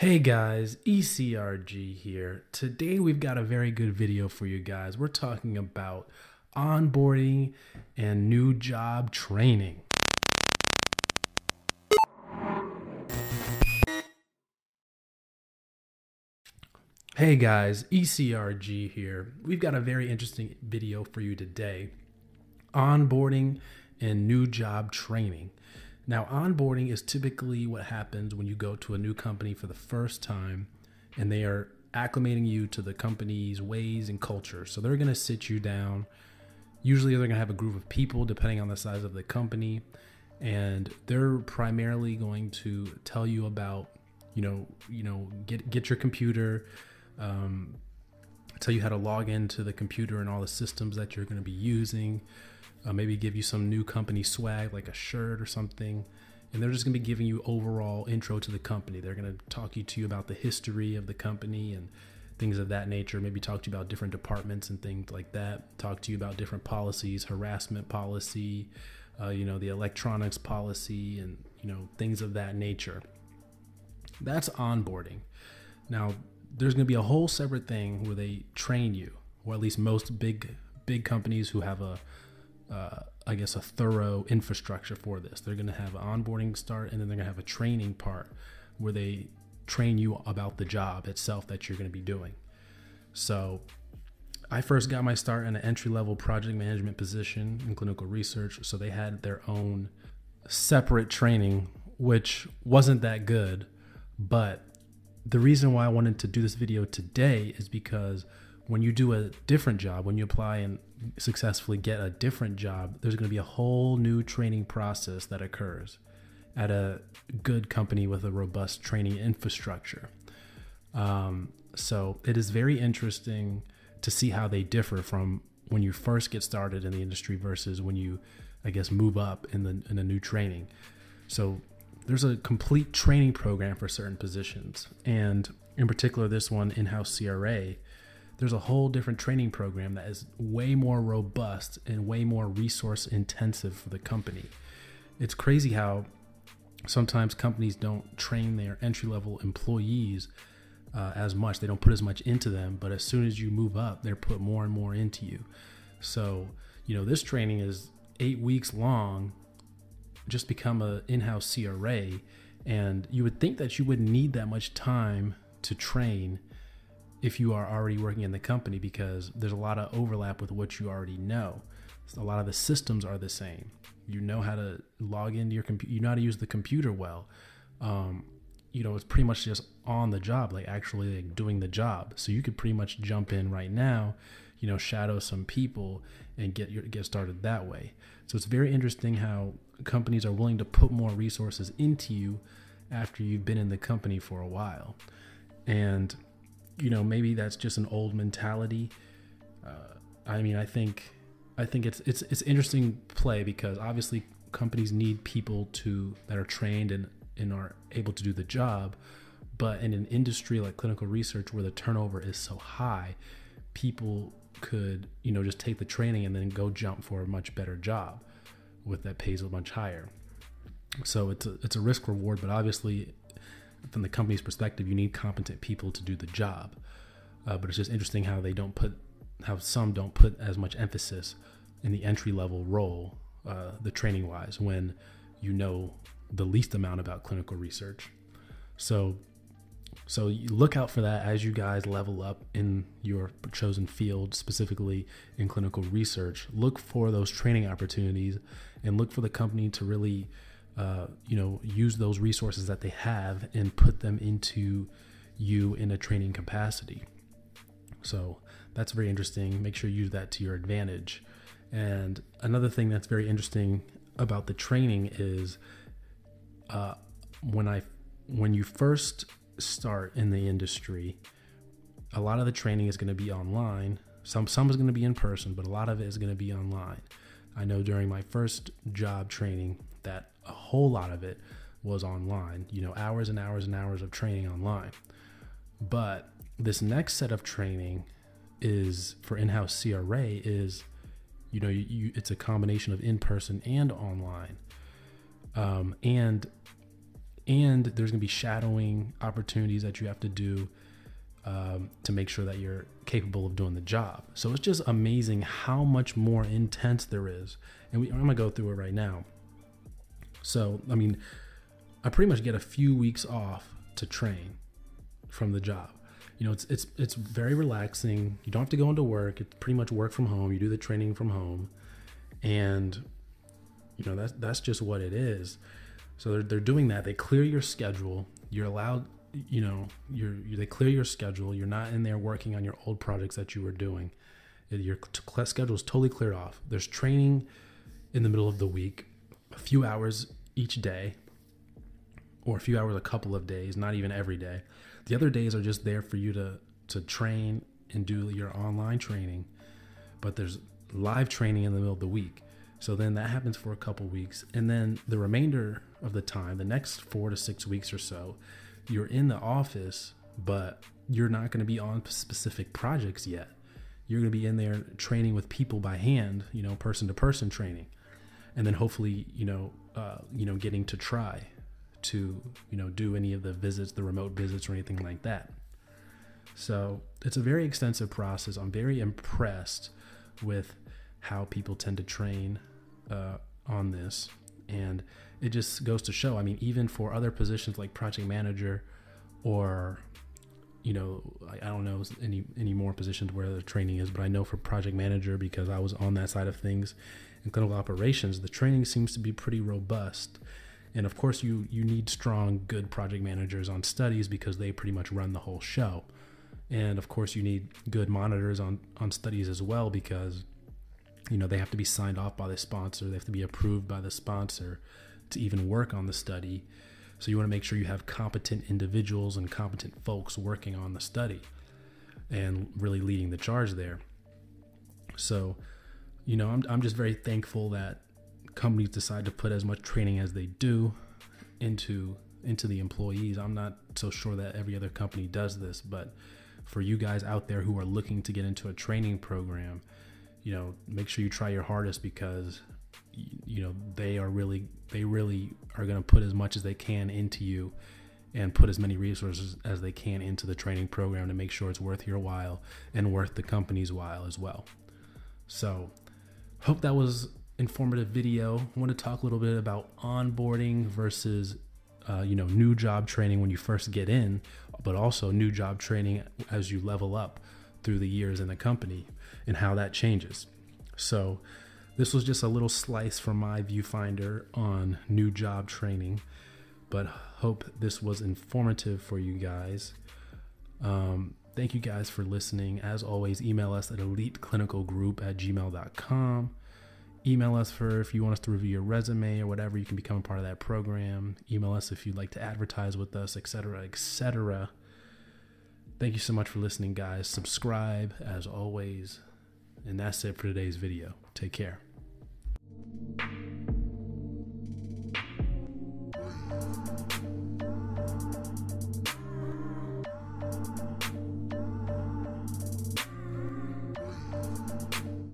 Hey guys, ECRG here. Today we've got a very good video for you guys. We're talking about onboarding and new job training. Hey guys, ECRG here. We've got a very interesting video for you today. Onboarding and new job training. Now, onboarding is typically what happens when you go to a new company for the first time and they are acclimating you to the company's ways and culture. So they're going to sit you down. Usually, they're going to have a group of people depending on the size of the company. And they're primarily going to tell you about, you know, you know, get get your computer, um, tell you how to log into the computer and all the systems that you're going to be using, uh, maybe give you some new company swag like a shirt or something. And they're just going to be giving you overall intro to the company. They're going to talk you to you about the history of the company and things of that nature. Maybe talk to you about different departments and things like that. Talk to you about different policies, harassment policy, uh, you know, the electronics policy, and you know things of that nature. That's onboarding. Now, there's going to be a whole separate thing where they train you, or at least most big big companies who have a uh, I guess a thorough infrastructure for this. They're going to have an onboarding start, and then they're going to have a training part where they train you about the job itself that you're going to be doing. So, I first got my start in an entry level project management position in clinical research. So they had their own separate training, which wasn't that good. But the reason why I wanted to do this video today is because when you do a different job, when you apply and successfully get a different job, there's going to be a whole new training process that occurs at a good company with a robust training infrastructure. Um, so it is very interesting to see how they differ from when you first get started in the industry versus when you, I guess, move up in the in a new training. So there's a complete training program for certain positions, and in particular, this one in-house CRA there's a whole different training program that is way more robust and way more resource intensive for the company. It's crazy how sometimes companies don't train their entry level employees uh, as much. They don't put as much into them, but as soon as you move up, they're put more and more into you. So, you know, this training is eight weeks long. Just become an in-house CRA, and you would think that you wouldn't need that much time to train if you are already working in the company because there's a lot of overlap with what you already know. A lot of the systems are the same. You know how to log into your computer. You know how to use the computer well. Um, you know, it's pretty much just on the job, like actually like doing the job. So you could pretty much jump in right now, you know, shadow some people and get your get started that way. So it's very interesting how companies are willing to put more resources into you after you've been in the company for a while. And you know maybe that's just an old mentality. Uh, i mean i think i think it's it's it's interesting play because obviously companies need people to that are trained and and are able to do the job. But in an industry like clinical research where the turnover is so high people could you know just take the training and then go jump for a much better job with that pays a much higher. So it's a, it's a risk reward but obviously from the company's perspective, you need competent people to do the job. Uh, but it's just interesting how they don't put, how some don't put as much emphasis in the entry level role, uh, the training wise, when you know the least amount about clinical research. So, so look out for that as you guys level up in your chosen field, specifically in clinical research. Look for those training opportunities, and look for the company to really uh, you know, use those resources that they have and put them into you in a training capacity. So that's very interesting. Make sure you use that to your advantage. And another thing that's very interesting about the training is uh, when I when you first start in the industry, a lot of the training is going to be online. Some some is going to be in person, but a lot of it is going to be online. I know during my first job training that a whole lot of it was online, you know, hours and hours and hours of training online. But this next set of training is for in-house CRA is, you know, you, you it's a combination of in-person and online. Um, and and there's going to be shadowing opportunities that you have to do um, to make sure that you're capable of doing the job. So it's just amazing how much more intense there is. And we, I'm going to go through it right now. So, I mean, I pretty much get a few weeks off to train from the job. You know, it's it's it's very relaxing. You don't have to go into work. It's pretty much work from home. You do the training from home, and you know that's that's just what it is. So they're they're doing that. They clear your schedule. You're allowed. You know, you're you, they clear your schedule. You're not in there working on your old projects that you were doing. Your schedule is totally cleared off. There's training in the middle of the week, a few hours each day, or a few hours a couple of days, not even every day. The other days are just there for you to to train and do your online training. But there's live training in the middle of the week. So then that happens for a couple weeks. And then the remainder of the time, the next four to six weeks or so, you're in the office, but you're not going to be on specific projects yet. You're going to be in there training with people by hand, you know, person to person training. And then hopefully, you know, uh, you know, getting to try to you know do any of the visits, the remote visits or anything like that. So it's a very extensive process. I'm very impressed with how people tend to train uh, on this, and it just goes to show. I mean, even for other positions like project manager, or you know, I, I don't know any any more positions where the training is, but I know for project manager because I was on that side of things in clinical operations, the training seems to be pretty robust and of course, you you need strong, good project managers on studies because they pretty much run the whole show. And of course, you need good monitors on on studies as well because you know they have to be signed off by the sponsor. They have to be approved by the sponsor to even work on the study. So you want to make sure you have competent individuals and competent folks working on the study and really leading the charge there. So, you know, I'm, I'm just very thankful that companies decide to put as much training as they do into into the employees. I'm not so sure that every other company does this, but for you guys out there who are looking to get into a training program, you know, make sure you try your hardest because you know, they are really they really are going to put as much as they can into you and put as many resources as they can into the training program to make sure it's worth your while and worth the company's while as well. So, hope that was informative video. I want to talk a little bit about onboarding versus, uh, you know, new job training when you first get in, but also new job training as you level up through the years in the company and how that changes. So, this was just a little slice from my viewfinder on new job training, but hope this was informative for you guys. Um, thank you guys for listening. As always, email us at eliteclinicalgroup at gmail.com email us for if you want us to review your resume or whatever you can become a part of that program. Email us if you'd like to advertise with us etc etc thank you so much for listening guys. Subscribe as always. And that's it for today's video. Take care